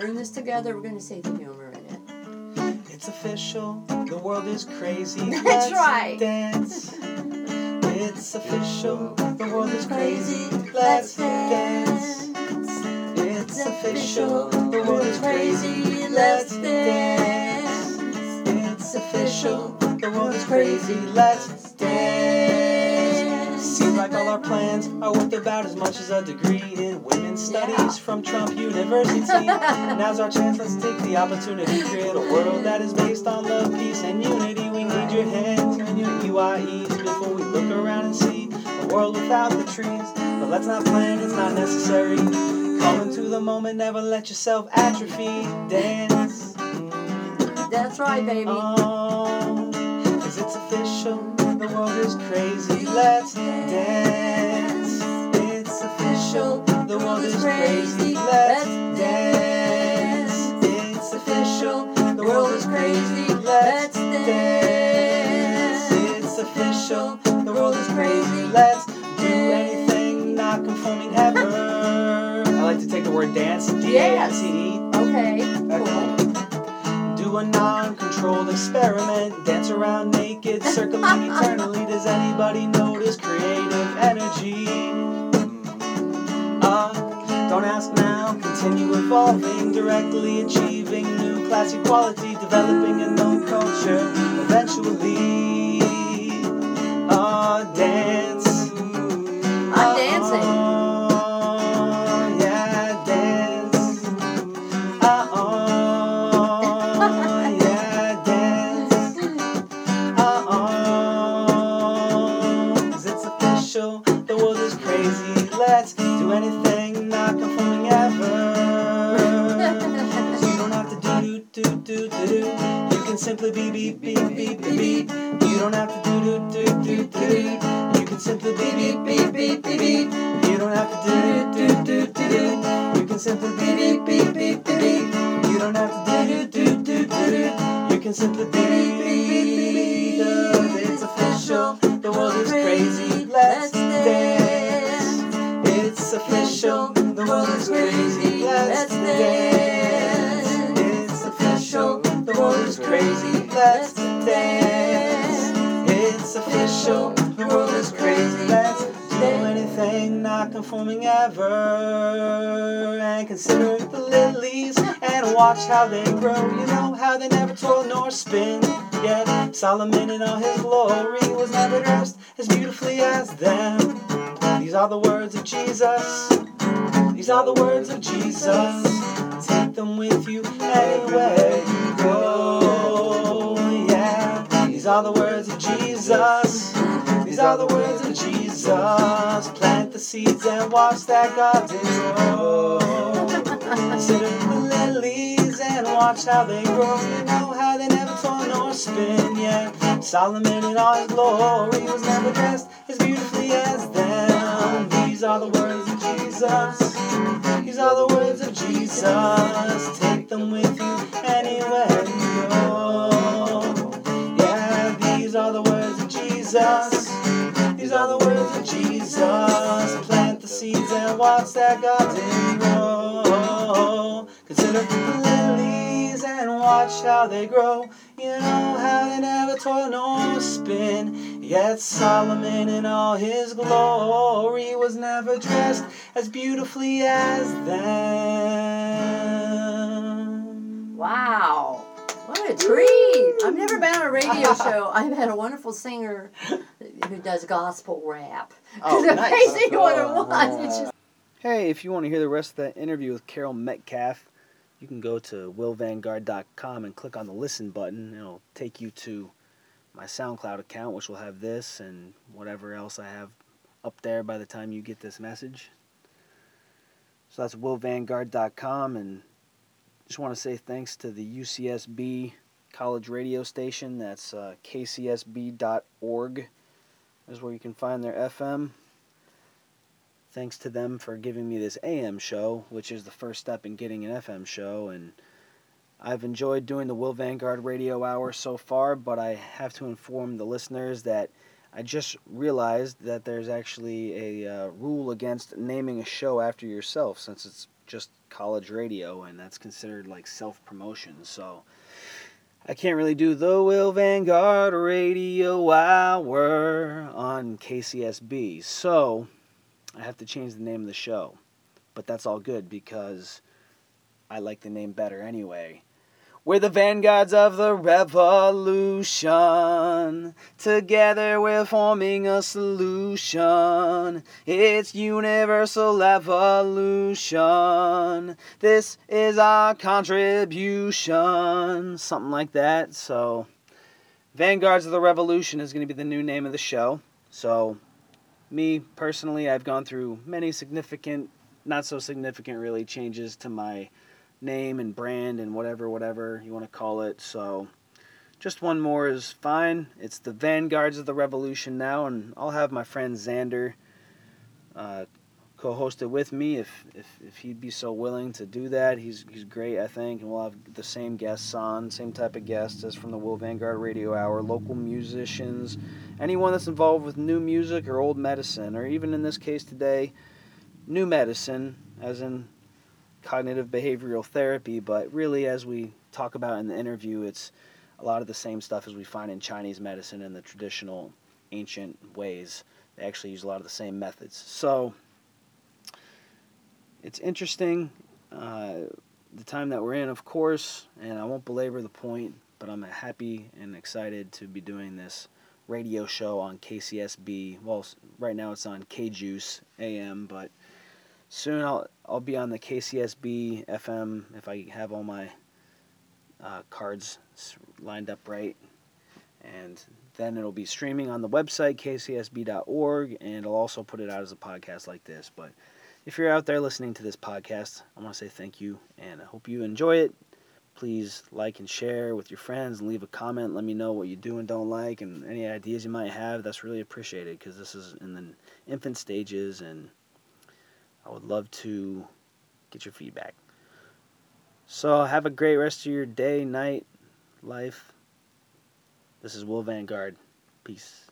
We're in this together. We're gonna say the humor in it. It's official. The world is crazy. That's Let's right. Dance. It's official. The world is crazy. Let's dance. It's official. The world is crazy. Let's dance. It's official. The world is crazy. Let's all our plans are worth about as much as a degree in women's studies Yeah. from Trump University. Now's our chance. Let's take the opportunity to create a world that is based on love, peace, and unity. We need your hands and your EYEs before we look around and see a world without the trees. But let's not plan, it's not necessary. Come into the moment, never let yourself atrophy. Dance. That's right, baby. Oh, cause it's official. The world is crazy. Let's dance. It's official. The world is crazy. Let's dance. It's official. The world is crazy. Let's dance. It's official. The world is crazy. Let's do anything not conforming ever. I like to take the word dance. D A N C E. non-controlled experiment. Dance around naked, circling eternally. Does anybody notice creative energy? Uh, don't ask now. Continue evolving, directly achieving new class equality, developing a known culture. Eventually, official, the world is crazy. Let's do anything not conforming ever. You don't have to do do do do do. You can simply be beep beep beep beep beep. You don't have to do do do do do. You can simply be beep beep beep beep beep. You don't have to do do do do do do. You can simply be beep beep beep beep beep. You don't have to do do do do do do. You can simply be beep beep beep beep beep. It's official. Dance. It's official. The world is crazy. Let's dance. It's official. The world is crazy. Let's do anything not conforming ever. And consider the lilies and watch how they grow. You know how they never toil nor spin. Yet Solomon in all his glory was never dressed as beautifully as them. These are the words of Jesus. These are the words of Jesus. With you anywhere oh, you go. Yeah. These are the words of Jesus. These are the words of Jesus. Plant the seeds and watch that garden grow. Consider the lilies and watch how they grow. You know how they never toil nor spin. Yeah. Solomon in all his glory was never dressed as beautifully as them. These are the words of Jesus. These are the words Jesus. Take them with you anywhere you go. Yeah, these are the words of Jesus. These are the words of Jesus. Plant the seeds and watch that garden grow. Consider the lilies and watch how they grow. You know how they never toil nor spin. Yet Solomon in all his glory was never dressed as beautifully as them. Wow. What a treat. I've never been on a radio show. I've had a wonderful singer who does gospel rap. Oh, nice. what it was. It's oh. just Hey, if you want to hear the rest of that interview with Carol Metcalf, you can go to willvanguard.com and click on the listen button. It'll take you to my SoundCloud account, which will have this and whatever else I have up there by the time you get this message. So that's willvanguard.com, and just want to say thanks to the UCSB college radio station. That's uh, kcsb.org. Is where you can find their FM thanks to them for giving me this AM show, which is the first step in getting an FM show. And I've enjoyed doing the Will Vanguard radio hour so far, but I have to inform the listeners that I just realized that there's actually a uh, rule against naming a show after yourself since it's just college radio, and that's considered like self promotion. So I can't really do the Will Vanguard Radio Hour on KCSB. So I have to change the name of the show. But that's all good because I like the name better anyway. We're the vanguards of the revolution. Together we're forming a solution. It's universal evolution. This is our contribution. Something like that. So, Vanguards of the Revolution is going to be the new name of the show. So, me personally, I've gone through many significant, not so significant really, changes to my name and brand and whatever, whatever you want to call it. So, just one more is fine. It's the Vanguards of the Revolution now, and I'll have my friend Xander uh, co-host it with me if, if if he'd be so willing to do that. He's he's great, I think, and we'll have the same guests on, same type of guests as from the Will Vanguard Radio Hour, local musicians, anyone that's involved with new music or old medicine, or even in this case today, new medicine, as in cognitive behavioral therapy, but really, as we talk about in the interview, it's a lot of the same stuff as we find in Chinese medicine and the traditional ancient ways. They actually use a lot of the same methods. So it's interesting uh, the time that we're in, of course, and I won't belabor the point, but I'm happy and excited to be doing this radio show on KCSB. Well, right now it's on KJuice AM, but soon I'll I'll be on the KCSB FM if I have all my uh, cards lined up right, and then it'll be streaming on the website kcsb.org, and I'll also put it out as a podcast like this. But if you're out there listening to this podcast, I want to say thank you, and I hope you enjoy it. Please like and share with your friends and leave a comment. Let me know what you do and don't like, and any ideas you might have. That's really appreciated because this is in the infant stages and I would love to get your feedback. So, have a great rest of your day, night, life. This is Will Vanguard. Peace.